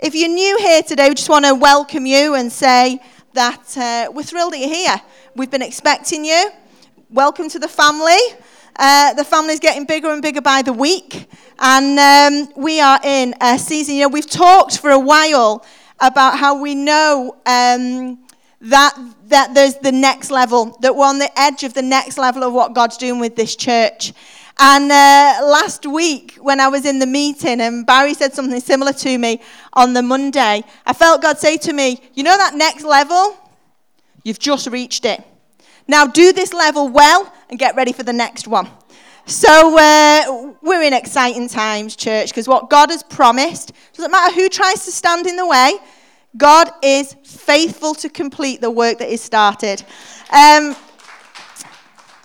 If you're new here today, we just want to welcome you and say that uh, we're thrilled that you're here. We've been expecting you. Welcome to the family. Uh, the family's getting bigger and bigger by the week, and um, we are in a season. You know, we've talked for a while about how we know um, that that there's the next level, that we're on the edge of the next level of what God's doing with this church. And uh, last week, when I was in the meeting, and Barry said something similar to me on the Monday, I felt God say to me, You know that next level? You've just reached it. Now do this level well and get ready for the next one. So uh, we're in exciting times, church, because what God has promised doesn't matter who tries to stand in the way. God is faithful to complete the work that is started. Um,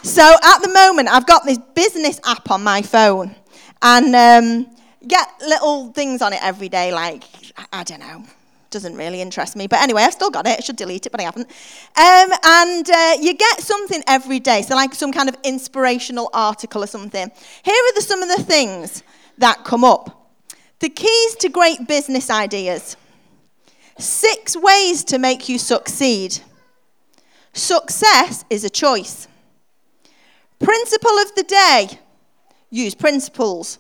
so at the moment, I've got this business app on my phone, and um, get little things on it every day, like I don't know, doesn't really interest me. But anyway, I've still got it. I should delete it, but I haven't. Um, and uh, you get something every day, so like some kind of inspirational article or something. Here are the, some of the things that come up. The keys to great business ideas. Six ways to make you succeed. Success is a choice. Principle of the day use principles.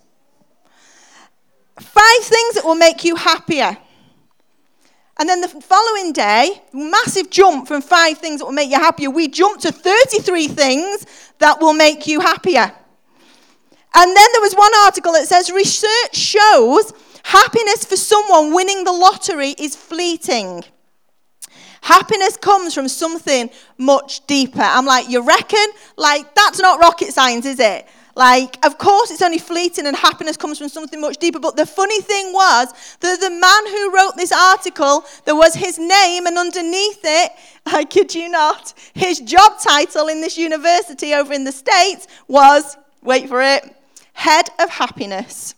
Five things that will make you happier. And then the following day, massive jump from five things that will make you happier. We jump to 33 things that will make you happier. And then there was one article that says research shows happiness for someone winning the lottery is fleeting. Happiness comes from something much deeper. I'm like, you reckon? Like, that's not rocket science, is it? Like, of course, it's only fleeting and happiness comes from something much deeper. But the funny thing was that the man who wrote this article, there was his name, and underneath it, I kid you not, his job title in this university over in the States was, wait for it, Head of Happiness.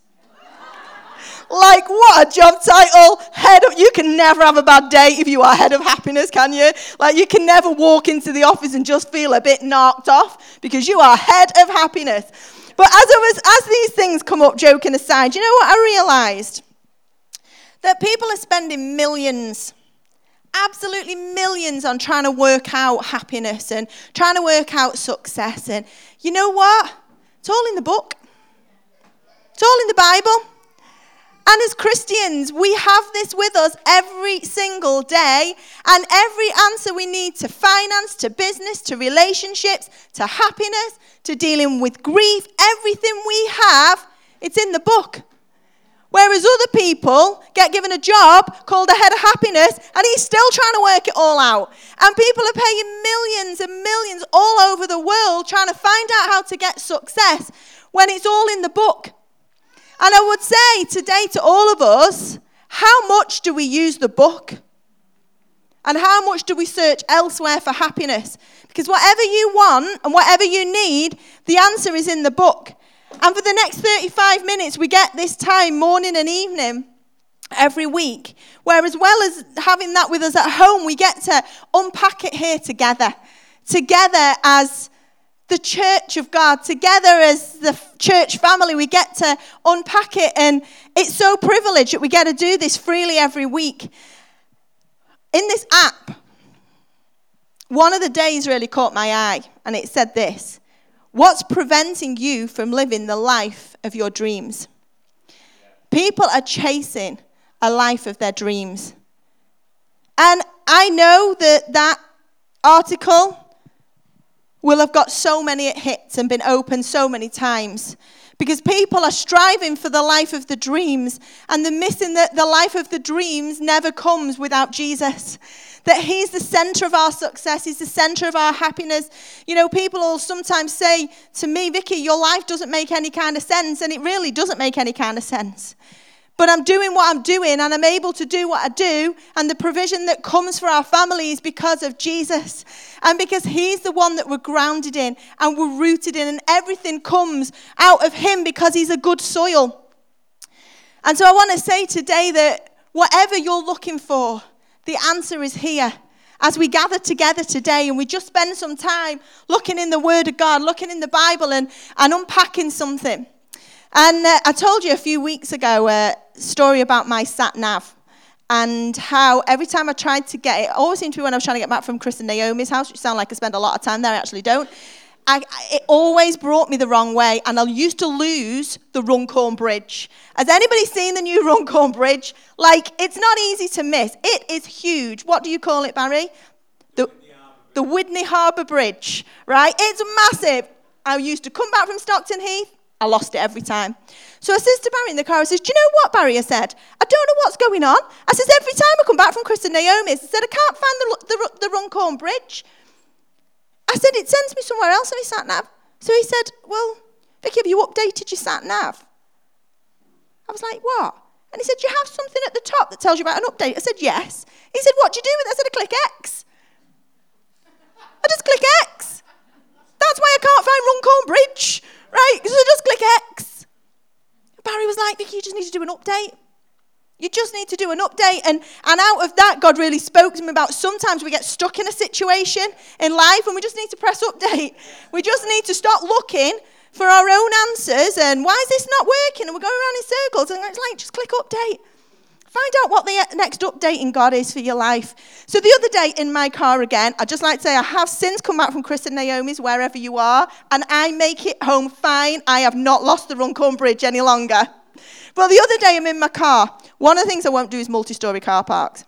Like, what a job title. Head of, you can never have a bad day if you are head of happiness, can you? Like, you can never walk into the office and just feel a bit knocked off because you are head of happiness. But as, I was, as these things come up, joking aside, you know what I realized? That people are spending millions absolutely millions on trying to work out happiness and trying to work out success. And you know what? It's all in the book, it's all in the Bible. And as Christians, we have this with us every single day. And every answer we need to finance, to business, to relationships, to happiness, to dealing with grief, everything we have, it's in the book. Whereas other people get given a job called the head of happiness and he's still trying to work it all out. And people are paying millions and millions all over the world trying to find out how to get success when it's all in the book. And I would say today to all of us, how much do we use the book? And how much do we search elsewhere for happiness? Because whatever you want and whatever you need, the answer is in the book. And for the next 35 minutes, we get this time, morning and evening, every week, where as well as having that with us at home, we get to unpack it here together. Together as the church of God, together as the church family, we get to unpack it. And it's so privileged that we get to do this freely every week. In this app, one of the days really caught my eye, and it said this What's preventing you from living the life of your dreams? People are chasing a life of their dreams. And I know that that article will have got so many hits and been opened so many times. Because people are striving for the life of the dreams, and they're missing that the life of the dreams never comes without Jesus. That He's the center of our success, He's the center of our happiness. You know, people will sometimes say to me, Vicky, your life doesn't make any kind of sense, and it really doesn't make any kind of sense but I'm doing what I'm doing and I'm able to do what I do. And the provision that comes for our family is because of Jesus and because He's the one that we're grounded in and we're rooted in, and everything comes out of Him because He's a good soil. And so I want to say today that whatever you're looking for, the answer is here. As we gather together today and we just spend some time looking in the Word of God, looking in the Bible, and, and unpacking something. And uh, I told you a few weeks ago a story about my sat nav. and how every time I tried to get it, always seemed to be when I was trying to get back from Chris and Naomi's house, which sound like I spend a lot of time there, I actually don't. I, it always brought me the wrong way, and I used to lose the Runcorn Bridge. Has anybody seen the new Runcorn Bridge? Like, it's not easy to miss. It is huge. What do you call it, Barry? The, the Witney Harbour Bridge, right? It's massive. I used to come back from Stockton Heath, I lost it every time. So I says to Barry in the car, I says, Do you know what, Barry? I said, I don't know what's going on. I says, Every time I come back from Chris and Naomi's, I said, I can't find the, the, the Runcorn Bridge. I said, It sends me somewhere else on his sat nav. So he said, Well, Vicky, have you updated your sat nav? I was like, What? And he said, You have something at the top that tells you about an update. I said, Yes. He said, What do you do with it? I said, I click X. I just click X. That's why I can't find Runcorn Bridge, right? So just click X. Barry was like, Vicky, you just need to do an update. You just need to do an update. And, and out of that, God really spoke to me about sometimes we get stuck in a situation in life and we just need to press update. We just need to stop looking for our own answers and why is this not working? And we're going around in circles and it's like, just click update. Find out what the uh, next update in God is for your life. So the other day in my car again, I'd just like to say I have since come back from Chris and Naomi's, wherever you are, and I make it home fine. I have not lost the Runcorn Bridge any longer. But the other day I'm in my car. One of the things I won't do is multi-story car parks.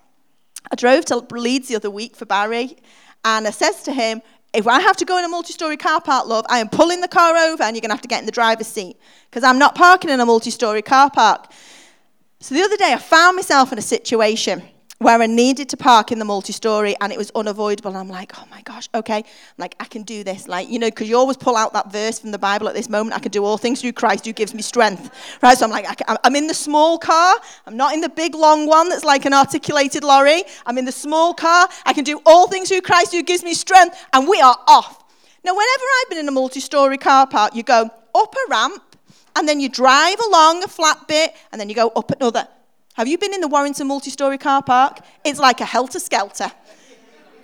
I drove to Leeds the other week for Barry, and I says to him, if I have to go in a multi-story car park, love, I am pulling the car over and you're going to have to get in the driver's seat because I'm not parking in a multi-story car park. So the other day, I found myself in a situation where I needed to park in the multi-story and it was unavoidable. And I'm like, oh my gosh, okay. I'm like, I can do this. Like, you know, because you always pull out that verse from the Bible at this moment. I can do all things through Christ who gives me strength. Right? So I'm like, I am in the small car. I'm not in the big long one that's like an articulated lorry. I'm in the small car. I can do all things through Christ who gives me strength. And we are off. Now, whenever I've been in a multi-story car park, you go up a ramp and then you drive along a flat bit, and then you go up another. Have you been in the Warrington multi-story car park? It's like a helter-skelter.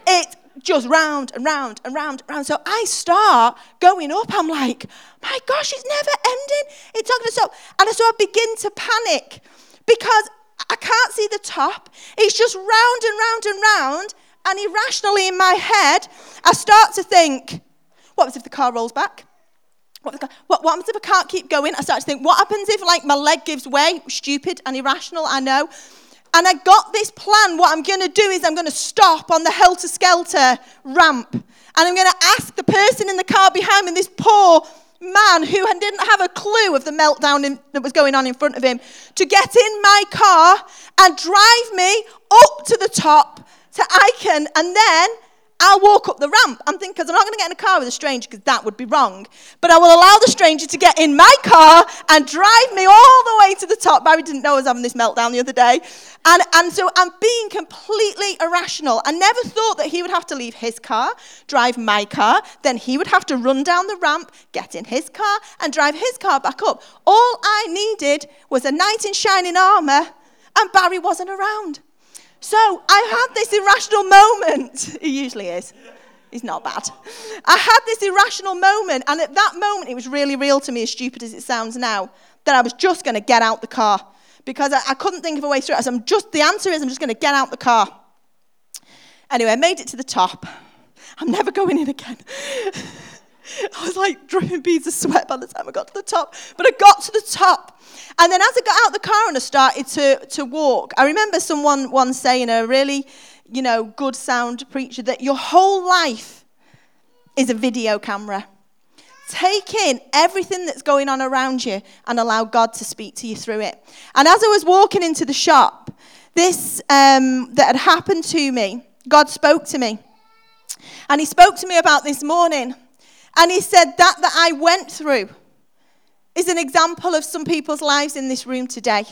It just round and round and round and round. So I start going up. I'm like, my gosh, it's never ending. It's not going to stop. And so I begin to panic because I can't see the top. It's just round and round and round. And irrationally in my head, I start to think, what if the car rolls back? What, happens if I can't keep going? I start to think, what happens if like my leg gives way? Stupid and irrational, I know. And I got this plan. What I'm going to do is I'm going to stop on the helter skelter ramp. And I'm going to ask the person in the car behind me, this poor man who didn't have a clue of the meltdown in, that was going on in front of him, to get in my car and drive me up to the top to Icon. And then I'll walk up the ramp. I'm thinking, because I'm not going to get in a car with a stranger because that would be wrong. But I will allow the stranger to get in my car and drive me all the way to the top. Barry didn't know I was having this meltdown the other day. And, and so I'm being completely irrational. I never thought that he would have to leave his car, drive my car, then he would have to run down the ramp, get in his car, and drive his car back up. All I needed was a knight in shining armor, and Barry wasn't around. So I had this irrational moment. He usually is. He's not bad. I had this irrational moment, and at that moment, it was really real to me, as stupid as it sounds now, that I was just going to get out the car because I, I, couldn't think of a way through it. So I'm just, the answer is I'm just going to get out the car. Anyway, I made it to the top. I'm never going in again. I was like dripping beads of sweat by the time I got to the top. But I got to the top. And then as I got out the car and I started to, to walk, I remember someone once saying, a really, you know, good sound preacher, that your whole life is a video camera. Take in everything that's going on around you and allow God to speak to you through it. And as I was walking into the shop, this um, that had happened to me, God spoke to me. And He spoke to me about this morning. And he said, That that I went through is an example of some people's lives in this room today.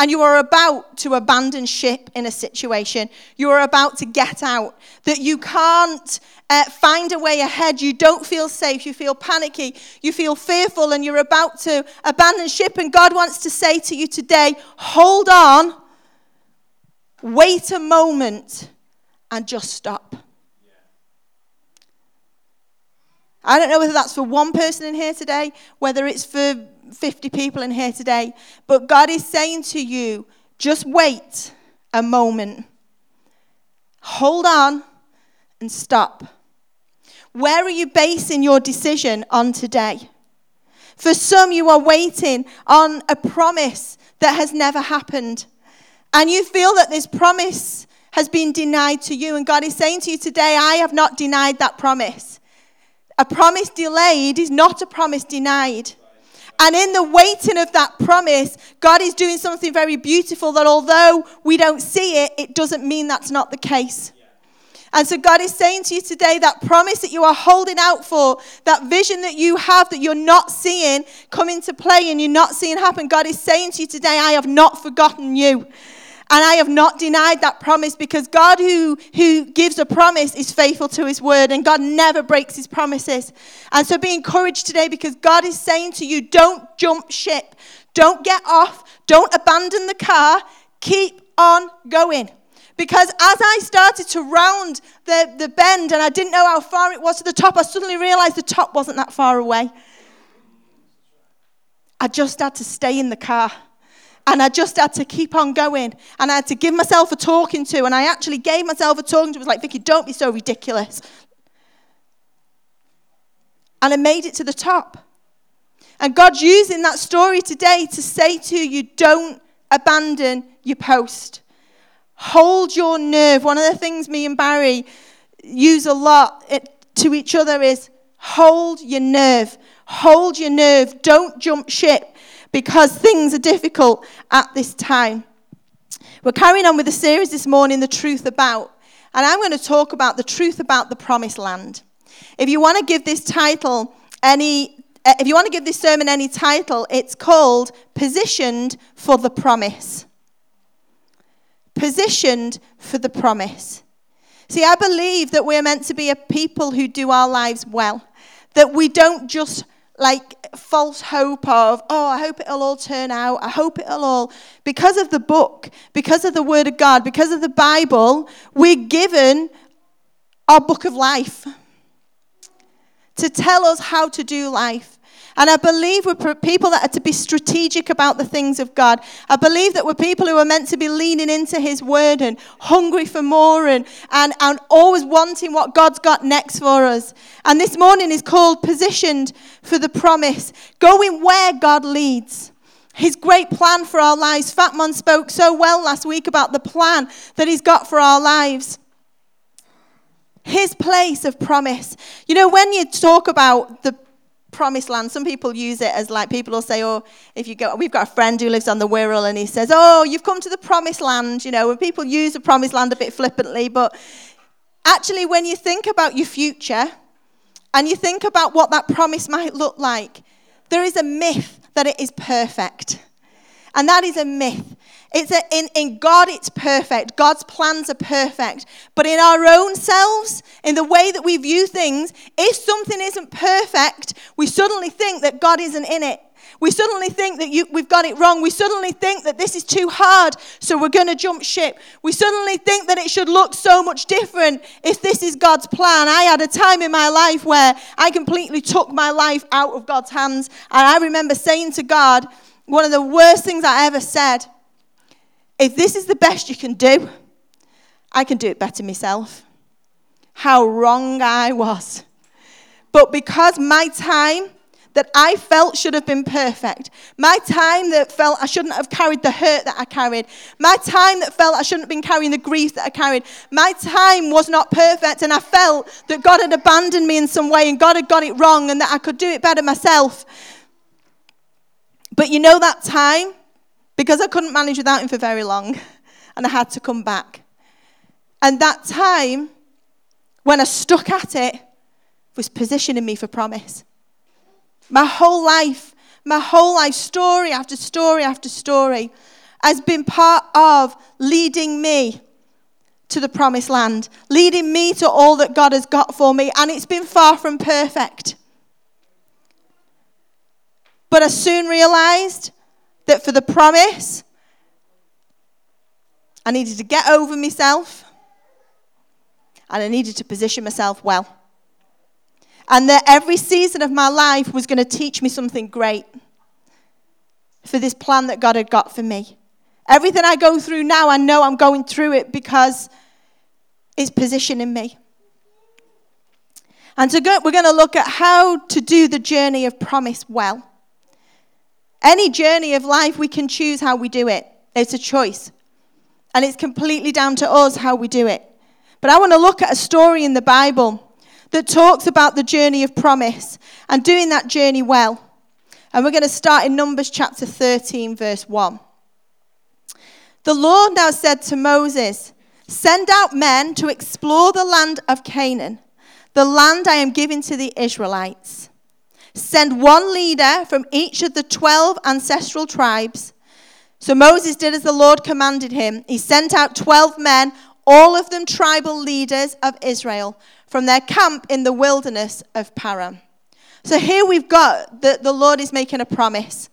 And you are about to abandon ship in a situation. You are about to get out. That you can't uh, find a way ahead. You don't feel safe. You feel panicky. You feel fearful, and you're about to abandon ship. And God wants to say to you today hold on, wait a moment, and just stop. I don't know whether that's for one person in here today, whether it's for 50 people in here today, but God is saying to you, just wait a moment. Hold on and stop. Where are you basing your decision on today? For some, you are waiting on a promise that has never happened. And you feel that this promise has been denied to you. And God is saying to you today, I have not denied that promise. A promise delayed is not a promise denied. And in the waiting of that promise, God is doing something very beautiful that although we don't see it, it doesn't mean that's not the case. And so God is saying to you today that promise that you are holding out for, that vision that you have that you're not seeing come into play and you're not seeing happen, God is saying to you today, I have not forgotten you. And I have not denied that promise because God, who, who gives a promise, is faithful to his word and God never breaks his promises. And so be encouraged today because God is saying to you, don't jump ship, don't get off, don't abandon the car, keep on going. Because as I started to round the, the bend and I didn't know how far it was to the top, I suddenly realized the top wasn't that far away. I just had to stay in the car. And I just had to keep on going. And I had to give myself a talking to. And I actually gave myself a talking to. I was like, Vicky, don't be so ridiculous. And I made it to the top. And God's using that story today to say to you, don't abandon your post. Hold your nerve. One of the things me and Barry use a lot to each other is hold your nerve. Hold your nerve. Don't jump ship because things are difficult at this time. We're carrying on with the series this morning, The Truth About, and I'm going to talk about the truth about the promised land. If you want to give this title any uh, if you want to give this sermon any title, it's called Positioned for the Promise. Positioned for the Promise. See, I believe that we're meant to be a people who do our lives well, that we don't just like false hope of, oh, I hope it'll all turn out. I hope it'll all. Because of the book, because of the Word of God, because of the Bible, we're given our book of life to tell us how to do life. And I believe we're people that are to be strategic about the things of God. I believe that we're people who are meant to be leaning into His word and hungry for more and, and, and always wanting what God's got next for us. And this morning is called Positioned for the Promise, going where God leads his great plan for our lives. Fatman spoke so well last week about the plan that he's got for our lives. His place of promise. You know, when you talk about the promised land. Some people use it as like people will say, "Oh, if you go, we've got a friend who lives on the Wirral, and he says, "Oh, you've come to the promised land." You know, and people use the promised land a bit flippantly, but actually, when you think about your future and you think about what that promise might look like, there is a myth that it is perfect, and that is a myth. It's a, in, in God, it's perfect. God's plans are perfect. But in our own selves, in the way that we view things, if something isn't perfect, we suddenly think that God isn't in it. We suddenly think that you, we've got it wrong. We suddenly think that this is too hard, so we're going to jump ship. We suddenly think that it should look so much different if this is God's plan. I had a time in my life where I completely took my life out of God's hands. And I remember saying to God, one of the worst things I ever said if this is the best you can do, I can do it better myself. How wrong I was. But because my time that I felt should have been perfect, my time that felt I shouldn't have carried the hurt that I carried, my time that felt I shouldn't have been carrying the grief that I carried, my time was not perfect, and I felt that God had abandoned me in some way and God had got it wrong and that I could do it better myself. But you know that time because I couldn't manage without him for very long and I had to come back. And that time, when I stuck at it, was positioning me for promise. My whole life, my whole life, story after story after story, has been part of leading me to the promised land, leading me to all that God has got for me. And it's been far from perfect. But I soon realized that for the promise, I needed to get over myself and I needed to position myself well. And that every season of my life was going to teach me something great for this plan that God had got for me. Everything I go through now, I know I'm going through it because it's positioning me. And so we're going to look at how to do the journey of promise well. Any journey of life, we can choose how we do it. It's a choice. And it's completely down to us how we do it. But I want to look at a story in the Bible that talks about the journey of promise and doing that journey well. And we're going to start in Numbers chapter 13, verse 1. The Lord now said to Moses, Send out men to explore the land of Canaan, the land I am giving to the Israelites. Send one leader from each of the 12 ancestral tribes. So Moses did as the Lord commanded him. He sent out 12 men, all of them tribal leaders of Israel, from their camp in the wilderness of Paran. So here we've got that the Lord is making a promise.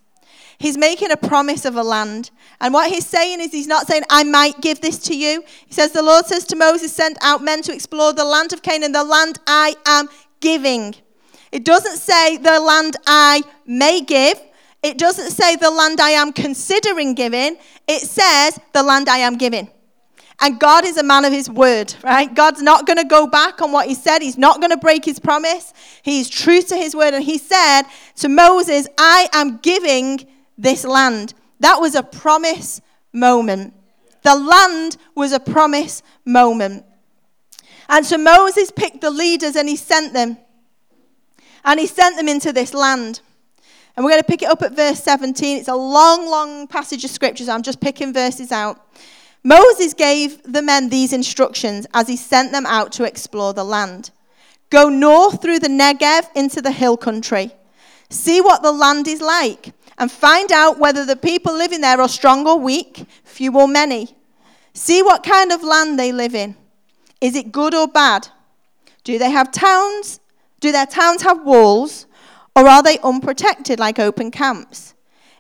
He's making a promise of a land. And what he's saying is, he's not saying, I might give this to you. He says, The Lord says to Moses, Send out men to explore the land of Canaan, the land I am giving. It doesn't say the land I may give. It doesn't say the land I am considering giving. It says the land I am giving. And God is a man of his word, right? God's not going to go back on what he said. He's not going to break his promise. He's true to his word. And he said to Moses, I am giving this land. That was a promise moment. The land was a promise moment. And so Moses picked the leaders and he sent them. And he sent them into this land. And we're going to pick it up at verse 17. It's a long, long passage of scriptures. I'm just picking verses out. Moses gave the men these instructions as he sent them out to explore the land Go north through the Negev into the hill country. See what the land is like, and find out whether the people living there are strong or weak, few or many. See what kind of land they live in. Is it good or bad? Do they have towns do their towns have walls, or are they unprotected like open camps?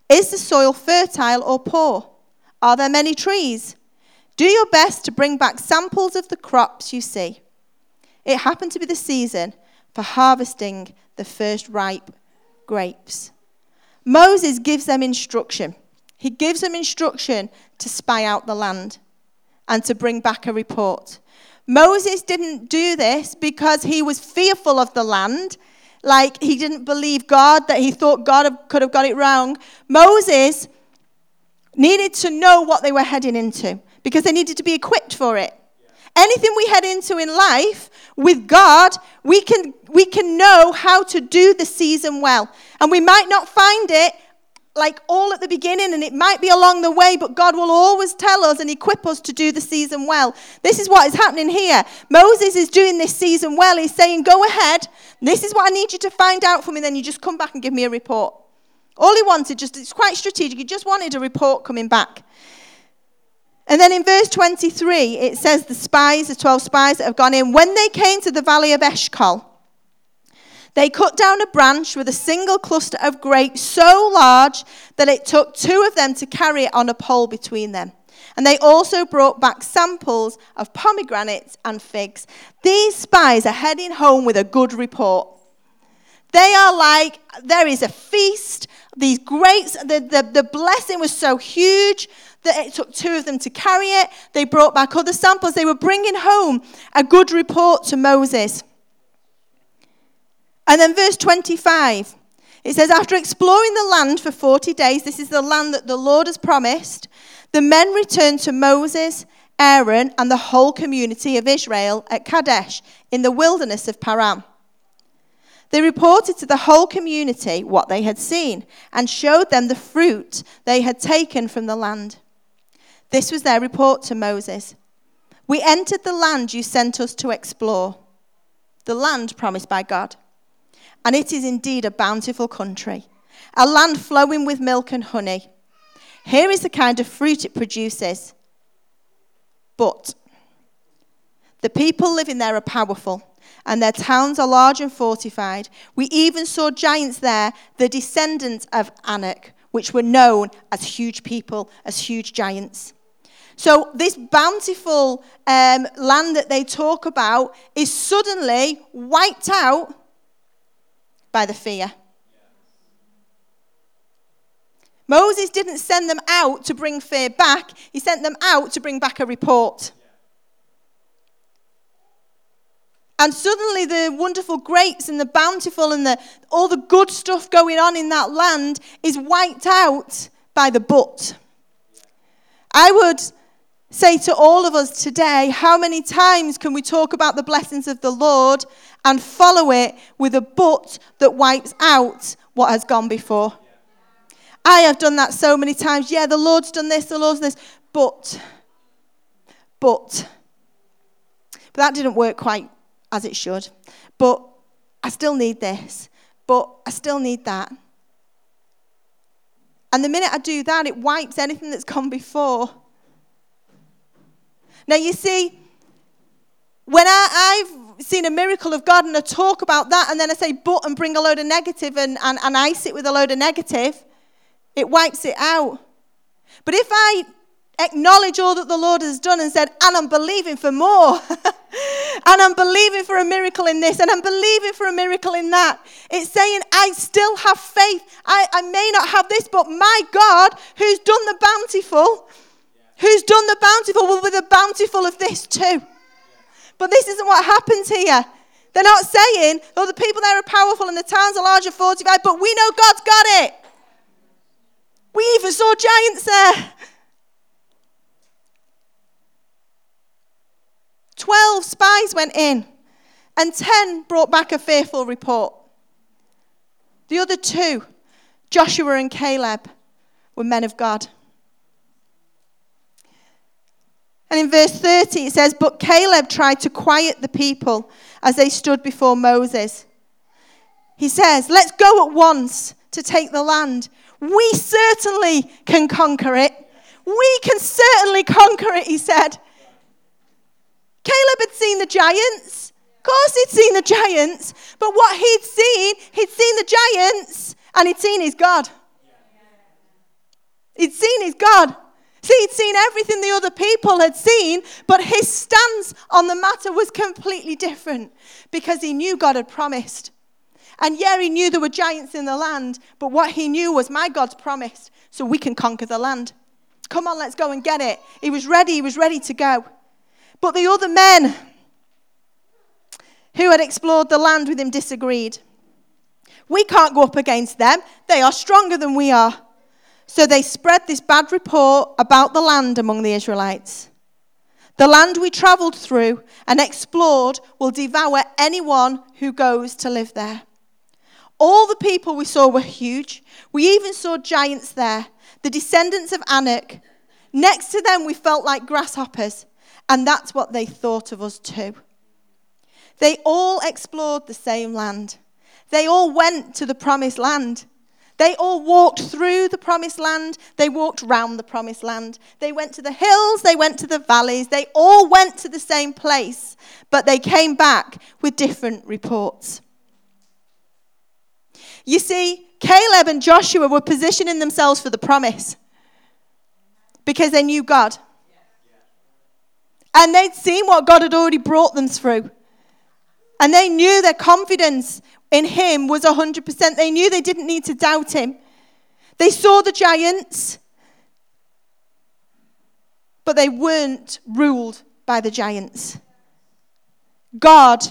Is the soil fertile or poor? Are there many trees? Do your best to bring back samples of the crops you see. It happened to be the season for harvesting the first ripe grapes. Moses gives them instruction. He gives them instruction to spy out the land and to bring back a report. Moses didn't do this because he was fearful of the land, like he didn't believe God, that he thought God could have got it wrong. Moses needed to know what they were heading into because they needed to be equipped for it. Anything we head into in life with God, we can, we can know how to do the season well. And we might not find it like all at the beginning and it might be along the way, but God will always tell us and equip us to do the season well. This is what is happening here. Moses is doing this season well. He's saying, Go ahead. This is what I need you to find out for me. Then you just come back and give me a report. All he wanted, just it's quite strategic. He just wanted a report coming back. And then in verse 23, it says the spies, the 12 spies that have gone in, when they came to the valley of Eshcol, they cut down a branch with a single cluster of grapes so large that it took two of them to carry it on a pole between them. And they also brought back samples of pomegranates and figs. These spies are heading home with a good report. They are like, there is a feast. These grapes, the, the, the blessing was so huge that it took two of them to carry it. They brought back other samples. They were bringing home a good report to Moses. And then verse 25, it says, After exploring the land for 40 days, this is the land that the Lord has promised, the men returned to Moses, Aaron, and the whole community of Israel at Kadesh in the wilderness of Paran. They reported to the whole community what they had seen and showed them the fruit they had taken from the land. This was their report to Moses. We entered the land you sent us to explore, the land promised by God and it is indeed a bountiful country, a land flowing with milk and honey. Here is the kind of fruit it produces. But the people living there are powerful, and their towns are large and fortified. We even saw giants there, the descendants of Anak, which were known as huge people, as huge giants. So, this bountiful um, land that they talk about is suddenly wiped out by the fear. Moses didn't send them out to bring fear back, he sent them out to bring back a report. And suddenly, the wonderful grapes and the bountiful and the, all the good stuff going on in that land is wiped out by the but. I would say to all of us today how many times can we talk about the blessings of the Lord and follow it with a but that wipes out what has gone before? I have done that so many times. Yeah, the Lord's done this, the Lord's done this, but, but. But that didn't work quite as it should. But I still need this. But I still need that. And the minute I do that, it wipes anything that's gone before. Now, you see, when I, have seen a miracle of God and I talk about that, and then I say, but, and bring a load of negative and, and, and ice it with a load of negative, it wipes it out. But if I acknowledge all that the Lord has done and said, and I'm believing for more, and I'm believing for a miracle in this, and I'm believing for a miracle in that, it's saying, I still have faith. I, I may not have this, but my God, who's done the bountiful, who's done the bountiful, will be the bountiful of this too. But this isn't what happens here. They're not saying, oh, the people there are powerful and the towns are large and fortified, but we know God's got it. We even saw giants there. Twelve spies went in, and ten brought back a fearful report. The other two, Joshua and Caleb, were men of God. And in verse 30 it says, But Caleb tried to quiet the people as they stood before Moses. He says, Let's go at once to take the land. We certainly can conquer it. We can certainly conquer it, he said. Caleb had seen the giants. Of course, he'd seen the giants. But what he'd seen, he'd seen the giants and he'd seen his God. He'd seen his God. He'd seen everything the other people had seen, but his stance on the matter was completely different because he knew God had promised. And yeah, he knew there were giants in the land, but what he knew was my God's promised, so we can conquer the land. Come on, let's go and get it. He was ready, he was ready to go. But the other men who had explored the land with him disagreed. We can't go up against them, they are stronger than we are. So they spread this bad report about the land among the Israelites. The land we traveled through and explored will devour anyone who goes to live there. All the people we saw were huge. We even saw giants there, the descendants of Anak. Next to them, we felt like grasshoppers, and that's what they thought of us too. They all explored the same land. They all went to the promised land. They all walked through the promised land. They walked round the promised land. They went to the hills. They went to the valleys. They all went to the same place, but they came back with different reports. You see, Caleb and Joshua were positioning themselves for the promise because they knew God. And they'd seen what God had already brought them through. And they knew their confidence in him was 100%. They knew they didn't need to doubt him. They saw the giants, but they weren't ruled by the giants. God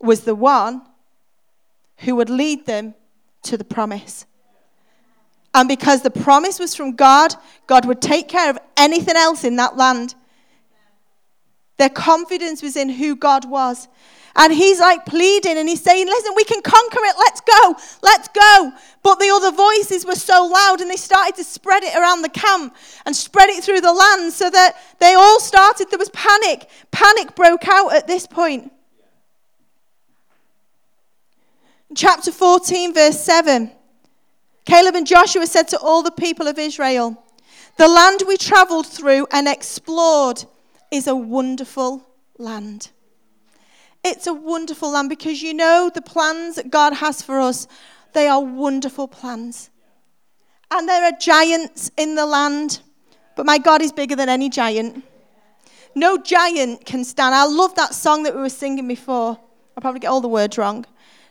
was the one who would lead them to the promise. And because the promise was from God, God would take care of anything else in that land. Their confidence was in who God was. And he's like pleading and he's saying, Listen, we can conquer it. Let's go. Let's go. But the other voices were so loud and they started to spread it around the camp and spread it through the land so that they all started. There was panic. Panic broke out at this point. chapter 14, verse 7, Caleb and Joshua said to all the people of Israel, The land we traveled through and explored is a wonderful land. It's a wonderful land because you know the plans that God has for us, they are wonderful plans. And there are giants in the land, but my God is bigger than any giant. No giant can stand. I love that song that we were singing before. I'll probably get all the words wrong.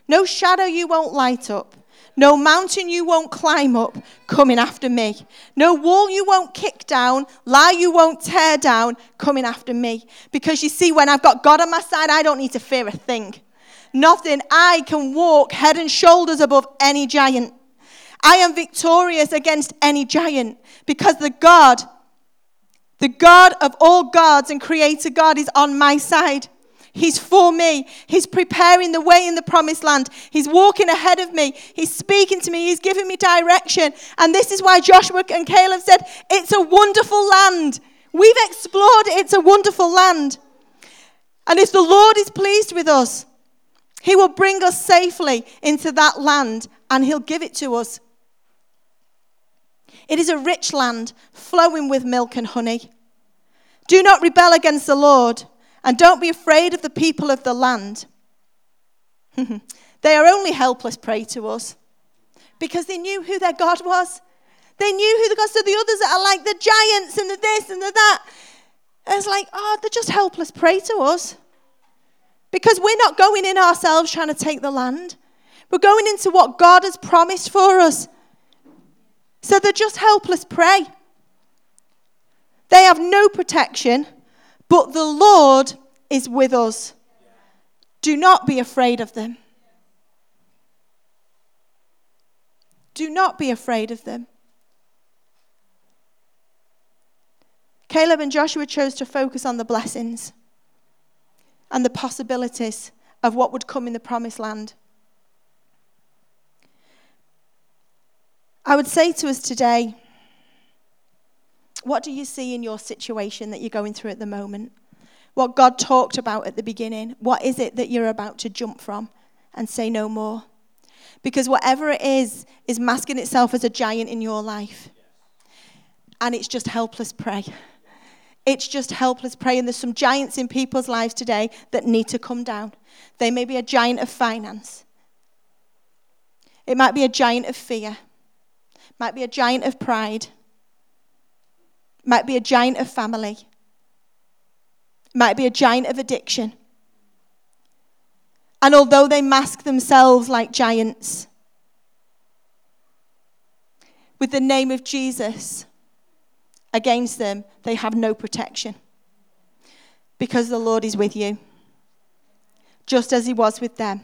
No shadow you won't light up. No mountain you won't climb up coming after me. No wall you won't kick down, lie you won't tear down coming after me. Because you see, when I've got God on my side, I don't need to fear a thing. Nothing. I can walk head and shoulders above any giant. I am victorious against any giant because the God, the God of all gods and creator God is on my side. He's for me. He's preparing the way in the promised land. He's walking ahead of me. He's speaking to me. He's giving me direction. And this is why Joshua and Caleb said, It's a wonderful land. We've explored it. It's a wonderful land. And if the Lord is pleased with us, He will bring us safely into that land and He'll give it to us. It is a rich land flowing with milk and honey. Do not rebel against the Lord, and don't be afraid of the people of the land. they are only helpless prey to us because they knew who their God was. They knew who the gods. So the others that are like the giants and the this and the that. It's like, oh, they're just helpless prey to us. Because we're not going in ourselves trying to take the land. We're going into what God has promised for us. So they're just helpless prey. They have no protection, but the Lord is with us. Do not be afraid of them. Do not be afraid of them. Caleb and Joshua chose to focus on the blessings and the possibilities of what would come in the promised land. I would say to us today, what do you see in your situation that you're going through at the moment? What God talked about at the beginning? What is it that you're about to jump from and say no more? Because whatever it is, is masking itself as a giant in your life. And it's just helpless prey. It's just helpless prey. And there's some giants in people's lives today that need to come down. They may be a giant of finance, it might be a giant of fear, it might be a giant of pride, might be a giant of family, might be a giant of addiction. And although they mask themselves like giants, with the name of Jesus against them, they have no protection. Because the Lord is with you, just as He was with them.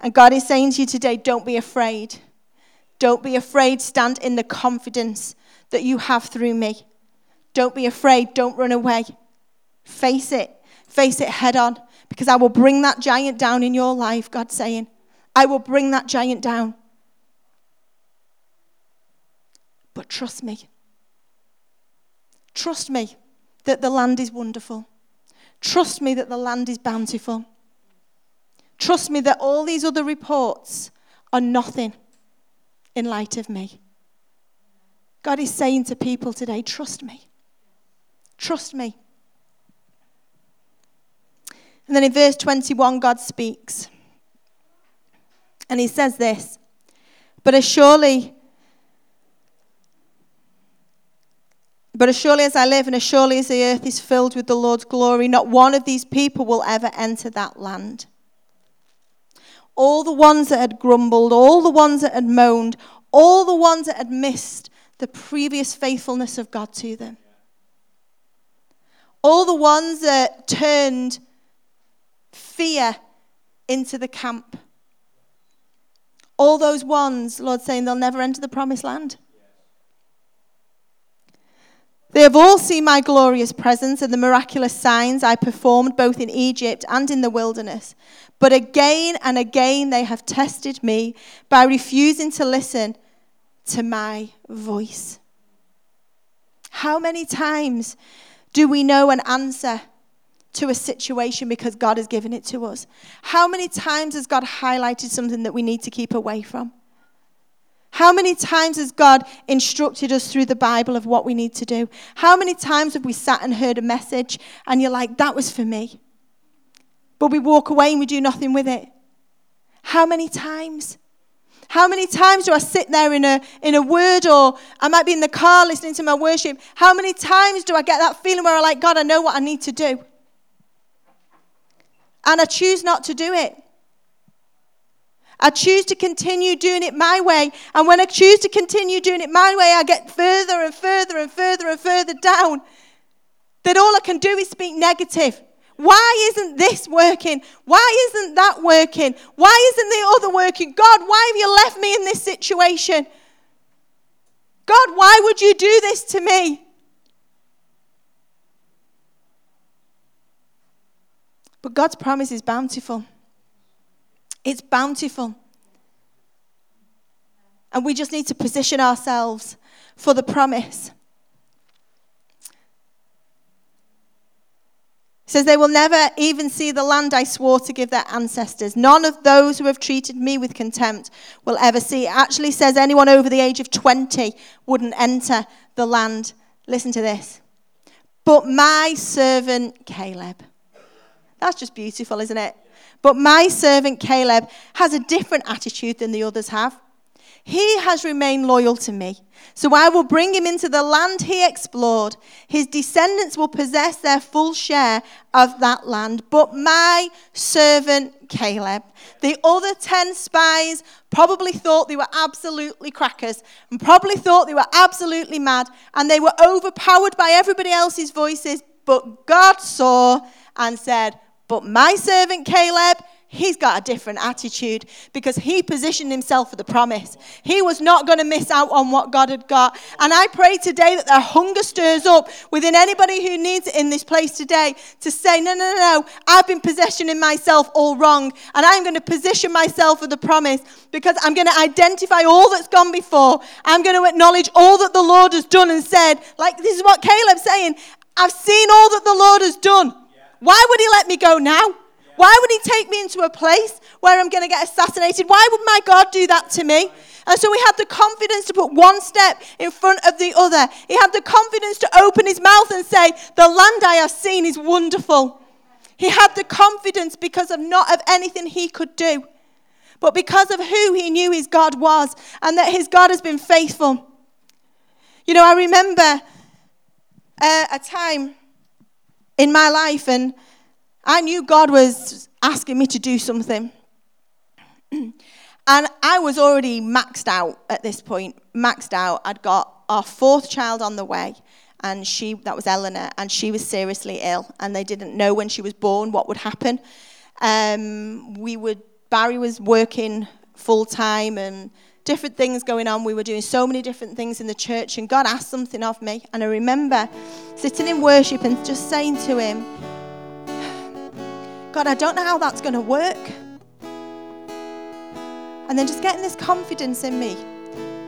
And God is saying to you today don't be afraid. Don't be afraid. Stand in the confidence that you have through me. Don't be afraid. Don't run away. Face it. Face it head on because I will bring that giant down in your life, God's saying. I will bring that giant down. But trust me. Trust me that the land is wonderful. Trust me that the land is bountiful. Trust me that all these other reports are nothing in light of me. God is saying to people today, trust me. Trust me. And then in verse 21, God speaks. And he says this But as surely, but as surely as I live, and as surely as the earth is filled with the Lord's glory, not one of these people will ever enter that land. All the ones that had grumbled, all the ones that had moaned, all the ones that had missed the previous faithfulness of God to them. All the ones that turned fear into the camp. All those ones, Lord saying they'll never enter the promised land. They have all seen my glorious presence and the miraculous signs I performed both in Egypt and in the wilderness. But again and again they have tested me by refusing to listen to my voice. How many times do we know an answer to a situation because God has given it to us? How many times has God highlighted something that we need to keep away from? How many times has God instructed us through the Bible of what we need to do? How many times have we sat and heard a message and you're like, that was for me? But we walk away and we do nothing with it. How many times? How many times do I sit there in a, in a word or I might be in the car listening to my worship? How many times do I get that feeling where I'm like, God, I know what I need to do? And I choose not to do it. I choose to continue doing it my way. And when I choose to continue doing it my way, I get further and further and further and further down. That all I can do is speak negative. Why isn't this working? Why isn't that working? Why isn't the other working? God, why have you left me in this situation? God, why would you do this to me? But God's promise is bountiful. It's bountiful. And we just need to position ourselves for the promise. Says, They will never even see the land I swore to give their ancestors. None of those who have treated me with contempt will ever see. It actually says anyone over the age of 20 wouldn't enter the land. Listen to this. But my servant Caleb. That's just beautiful, isn't it? But my servant Caleb has a different attitude than the others have. He has remained loyal to me. So I will bring him into the land he explored. His descendants will possess their full share of that land. But my servant Caleb, the other 10 spies probably thought they were absolutely crackers and probably thought they were absolutely mad and they were overpowered by everybody else's voices. But God saw and said, but my servant Caleb, he's got a different attitude because he positioned himself for the promise. He was not going to miss out on what God had got. And I pray today that their hunger stirs up within anybody who needs it in this place today to say, no, no, no, no, I've been positioning myself all wrong. And I'm going to position myself for the promise because I'm going to identify all that's gone before. I'm going to acknowledge all that the Lord has done and said. Like this is what Caleb's saying. I've seen all that the Lord has done. Why would he let me go now? Why would he take me into a place where I'm going to get assassinated? Why would my God do that to me? And so he had the confidence to put one step in front of the other. He had the confidence to open his mouth and say, The land I have seen is wonderful. He had the confidence because of not of anything he could do, but because of who he knew his God was and that his God has been faithful. You know, I remember uh, a time in my life, and I knew God was asking me to do something. and I was already maxed out at this point, maxed out. I'd got our fourth child on the way, and she, that was Eleanor, and she was seriously ill, and they didn't know when she was born what would happen. Um, we would, Barry was working full time, and different things going on. We were doing so many different things in the church, and God asked something of me. And I remember sitting in worship and just saying to Him, God, I don't know how that's going to work. And then just getting this confidence in me.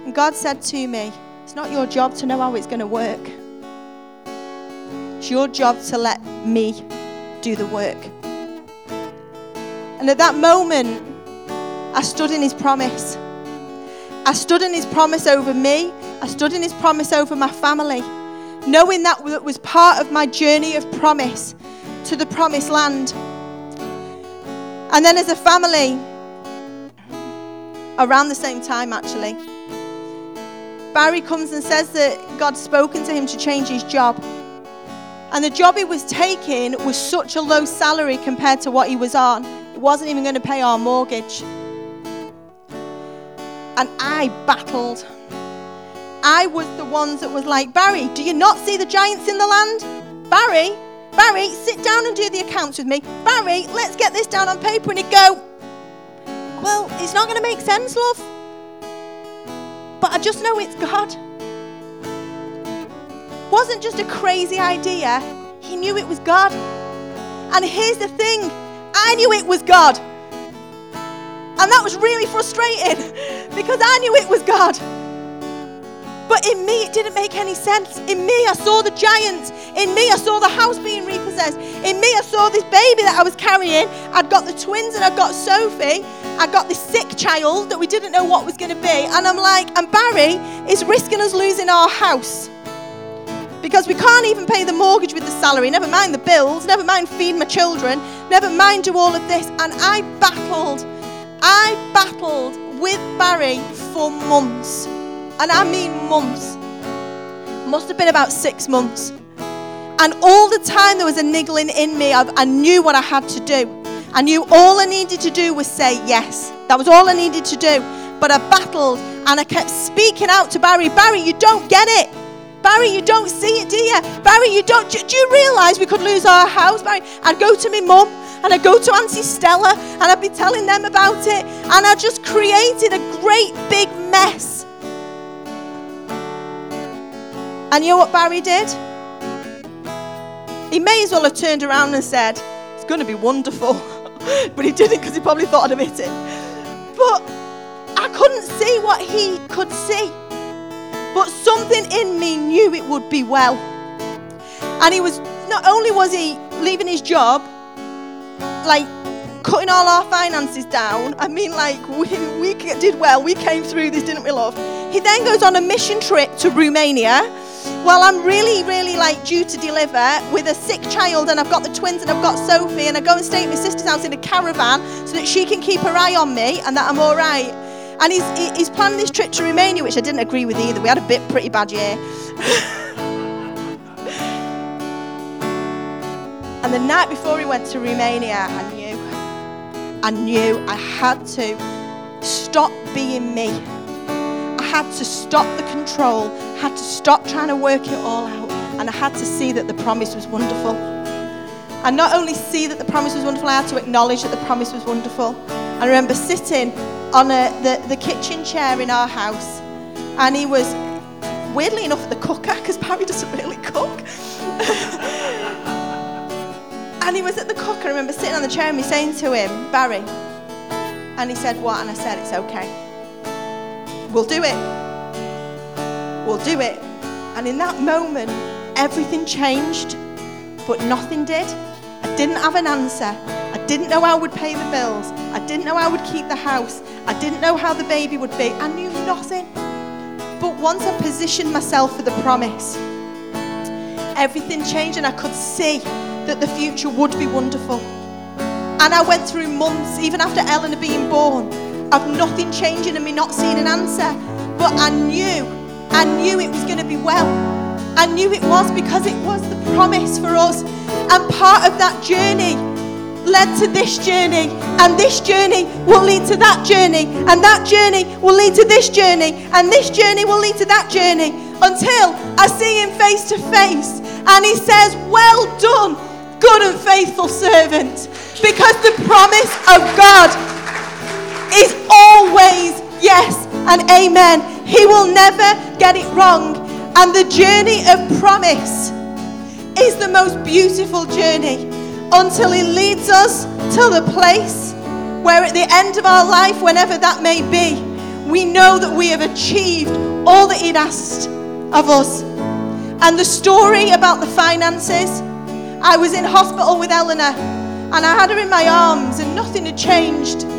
And God said to me, It's not your job to know how it's going to work, it's your job to let me do the work. And at that moment, I stood in His promise. I stood in his promise over me. I stood in his promise over my family, knowing that that was part of my journey of promise to the promised land. And then as a family, around the same time actually, Barry comes and says that God's spoken to him to change his job. And the job he was taking was such a low salary compared to what he was on. It wasn't even going to pay our mortgage and I battled. I was the ones that was like, Barry, do you not see the giants in the land? Barry, Barry, sit down and do the accounts with me. Let's get this down on paper. And he'd go, Well, it's not going to make sense, love. But I just know it's God. Wasn't just a crazy idea, he knew it was God. And here's the thing I knew it was God. And that was really frustrating because I knew it was God. But in me, it didn't make any sense. In me, I saw the giants. In me, I saw the house being repossessed. In me, I saw this baby that I was carrying. I'd got the twins and I'd got Sophie. I got this sick child that we didn't know what was going to be. And I'm like, and Barry is risking us losing our house because we can't even pay the mortgage with the salary, never mind the bills, never mind feed my children, never mind do all of this. And I battled I battled with Barry for months. And I mean months. Must have been about six months. And all the time there was a niggling in me. I, I knew what I had to do. I knew all I needed to do was say yes. That was all I needed to do. But I battled and I kept speaking out to Barry Barry, you don't get it. Barry, you don't see it, do you? Barry, you don't. Do, do you realise we could lose our house, Barry? I'd go to my mum and I'd go to Auntie Stella and I'd be telling them about it. And I just created a great big mess. And you know what Barry did? He may as well have turned around and said, It's going to be wonderful. but he didn't because he probably thought I'd admit it. But I couldn't see what he could see. But something in me knew it would be well. And he was, not only was he leaving his job, like cutting all our finances down. I mean, like, we, we did well. We came through this, didn't we, love? He then goes on a mission trip to Romania while I'm really, really like due to deliver with a sick child, and I've got the twins and I've got Sophie, and I go and stay at my sister's house in a caravan so that she can keep her eye on me and that I'm all right. And he's, he's planning this trip to Romania, which I didn't agree with either. We had a bit pretty bad year. and the night before he went to Romania, I knew, I knew I had to stop being me. Had to stop the control, had to stop trying to work it all out, and I had to see that the promise was wonderful. And not only see that the promise was wonderful, I had to acknowledge that the promise was wonderful. I remember sitting on a, the, the kitchen chair in our house. And he was, weirdly enough, at the cooker, because Barry doesn't really cook. and he was at the cooker. I remember sitting on the chair and me saying to him, Barry. And he said, What? And I said, It's okay. We'll do it. We'll do it. And in that moment, everything changed, but nothing did. I didn't have an answer. I didn't know how I would pay the bills. I didn't know how I would keep the house. I didn't know how the baby would be. I knew nothing. But once I positioned myself for the promise, everything changed and I could see that the future would be wonderful. And I went through months, even after Eleanor being born, of nothing changing and me not seeing an answer. But I knew, I knew it was going to be well. I knew it was because it was the promise for us. And part of that journey led to this journey, and this journey will lead to that journey, and that journey will lead to this journey, and this journey will lead to that journey until I see him face to face and he says, Well done, good and faithful servant. Because the promise of God is always yes and amen. He will never get it wrong. And the journey of promise is the most beautiful journey until He leads us to the place where, at the end of our life, whenever that may be, we know that we have achieved all that He'd asked of us. And the story about the finances I was in hospital with Eleanor and I had her in my arms and nothing had changed.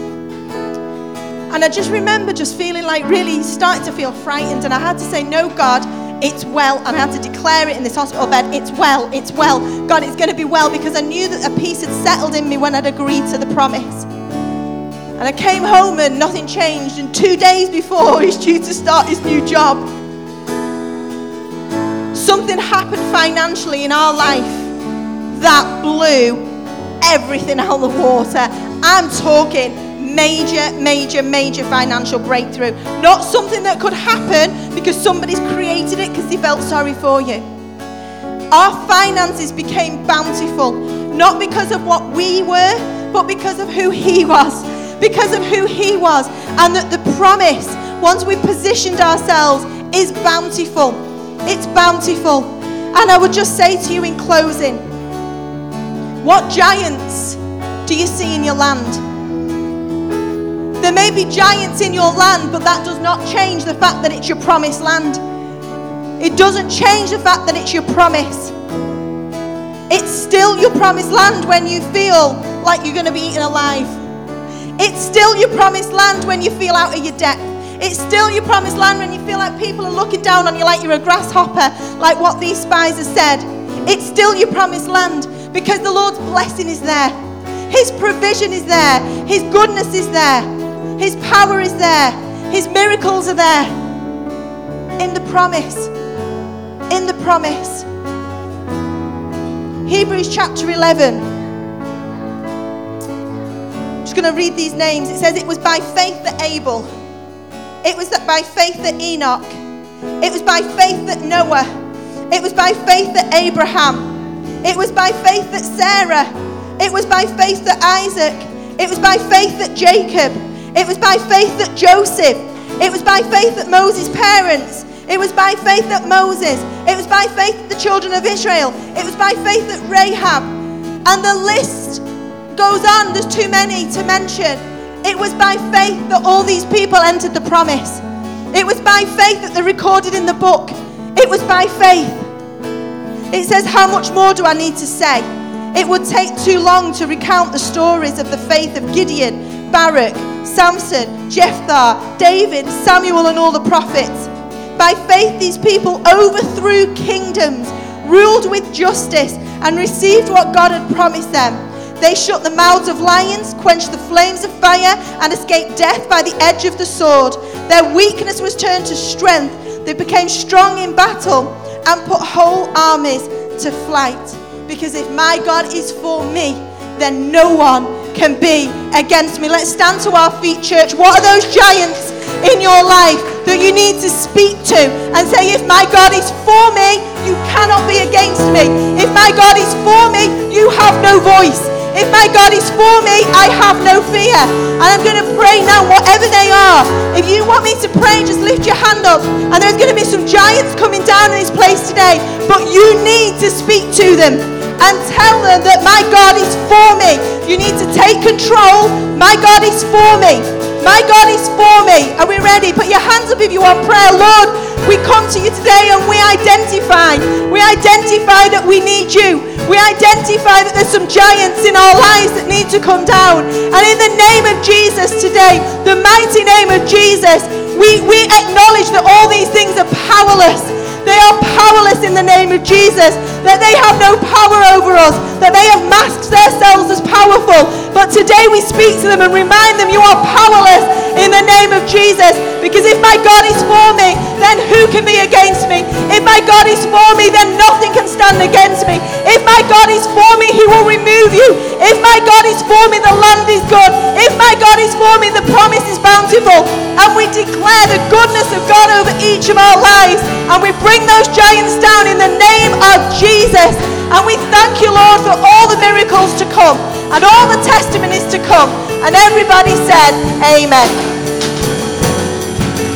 And I just remember just feeling like really starting to feel frightened. And I had to say, No, God, it's well. And I had to declare it in this hospital bed it's well, it's well. God, it's going to be well because I knew that a peace had settled in me when I'd agreed to the promise. And I came home and nothing changed. And two days before he's due to start his new job, something happened financially in our life that blew everything out of the water. I'm talking major, major, major financial breakthrough. Not something that could happen because somebody's created it because they felt sorry for you. Our finances became bountiful, not because of what we were, but because of who He was. Because of who He was. And that the promise, once we positioned ourselves, is bountiful. It's bountiful. And I would just say to you in closing what giants do you see in your land? There may be giants in your land, but that does not change the fact that it's your promised land. It doesn't change the fact that it's your promise. It's still your promised land when you feel like you're going to be eaten alive. It's still your promised land when you feel out of your depth. It's still your promised land when you feel like people are looking down on you like you're a grasshopper, like what these spies have said. It's still your promised land because the Lord's blessing is there. His provision is there. His goodness is there. His power is there. His miracles are there. In the promise. In the promise. Hebrews chapter 11, I'm just going to read these names. It says it was by faith that Abel, it was that by faith that Enoch, it was by faith that Noah, it was by faith that Abraham, it was by faith that Sarah, it was by faith that Isaac, it was by faith that Jacob, it was by faith that Joseph, it was by faith that Moses' parents, it was by faith that Moses, it was by faith that the children of Israel, it was by faith that Rahab, and the list goes on, there's too many to mention. It was by faith that all these people entered the promise. It was by faith that they're recorded in the book. It was by faith. It says, How much more do I need to say? It would take too long to recount the stories of the faith of Gideon, Barak, Samson, Jephthah, David, Samuel, and all the prophets. By faith, these people overthrew kingdoms, ruled with justice, and received what God had promised them. They shut the mouths of lions, quenched the flames of fire, and escaped death by the edge of the sword. Their weakness was turned to strength. They became strong in battle and put whole armies to flight. Because if my God is for me, then no one can be against me. Let's stand to our feet, church. What are those giants in your life that you need to speak to and say, If my God is for me, you cannot be against me. If my God is for me, you have no voice. If my God is for me, I have no fear. And I'm going to pray now, whatever they are. If you want me to pray, just lift your hand up. And there's going to be some giants coming down in this place today. But you need to speak to them and tell them that my God is for me. You need to take control. My God is for me. My God is for me. Are we ready? Put your hands up if you want prayer. Lord, we come to you today and we identify. We identify that we need you. We identify that there's some giants in our lives that need to come down. And in the name of Jesus today, the mighty name of Jesus, we, we acknowledge that all these things are powerless. They are powerless in the name of Jesus. That they have no power over us. That they have masked themselves as powerful. But today we speak to them and remind them you are powerless in the name of Jesus. Because if my God is for me, then who can be against me? If my God is for me, then nothing can stand against me. If my God is for me, he will remove you. If my God is for me, the land is good. If my God is for me, the promise is bountiful. And we declare the goodness of God over each of our lives. And we bring those giants down in the name of Jesus. And we thank you, Lord, for all the miracles to come and all the testimonies to come. And everybody said, Amen.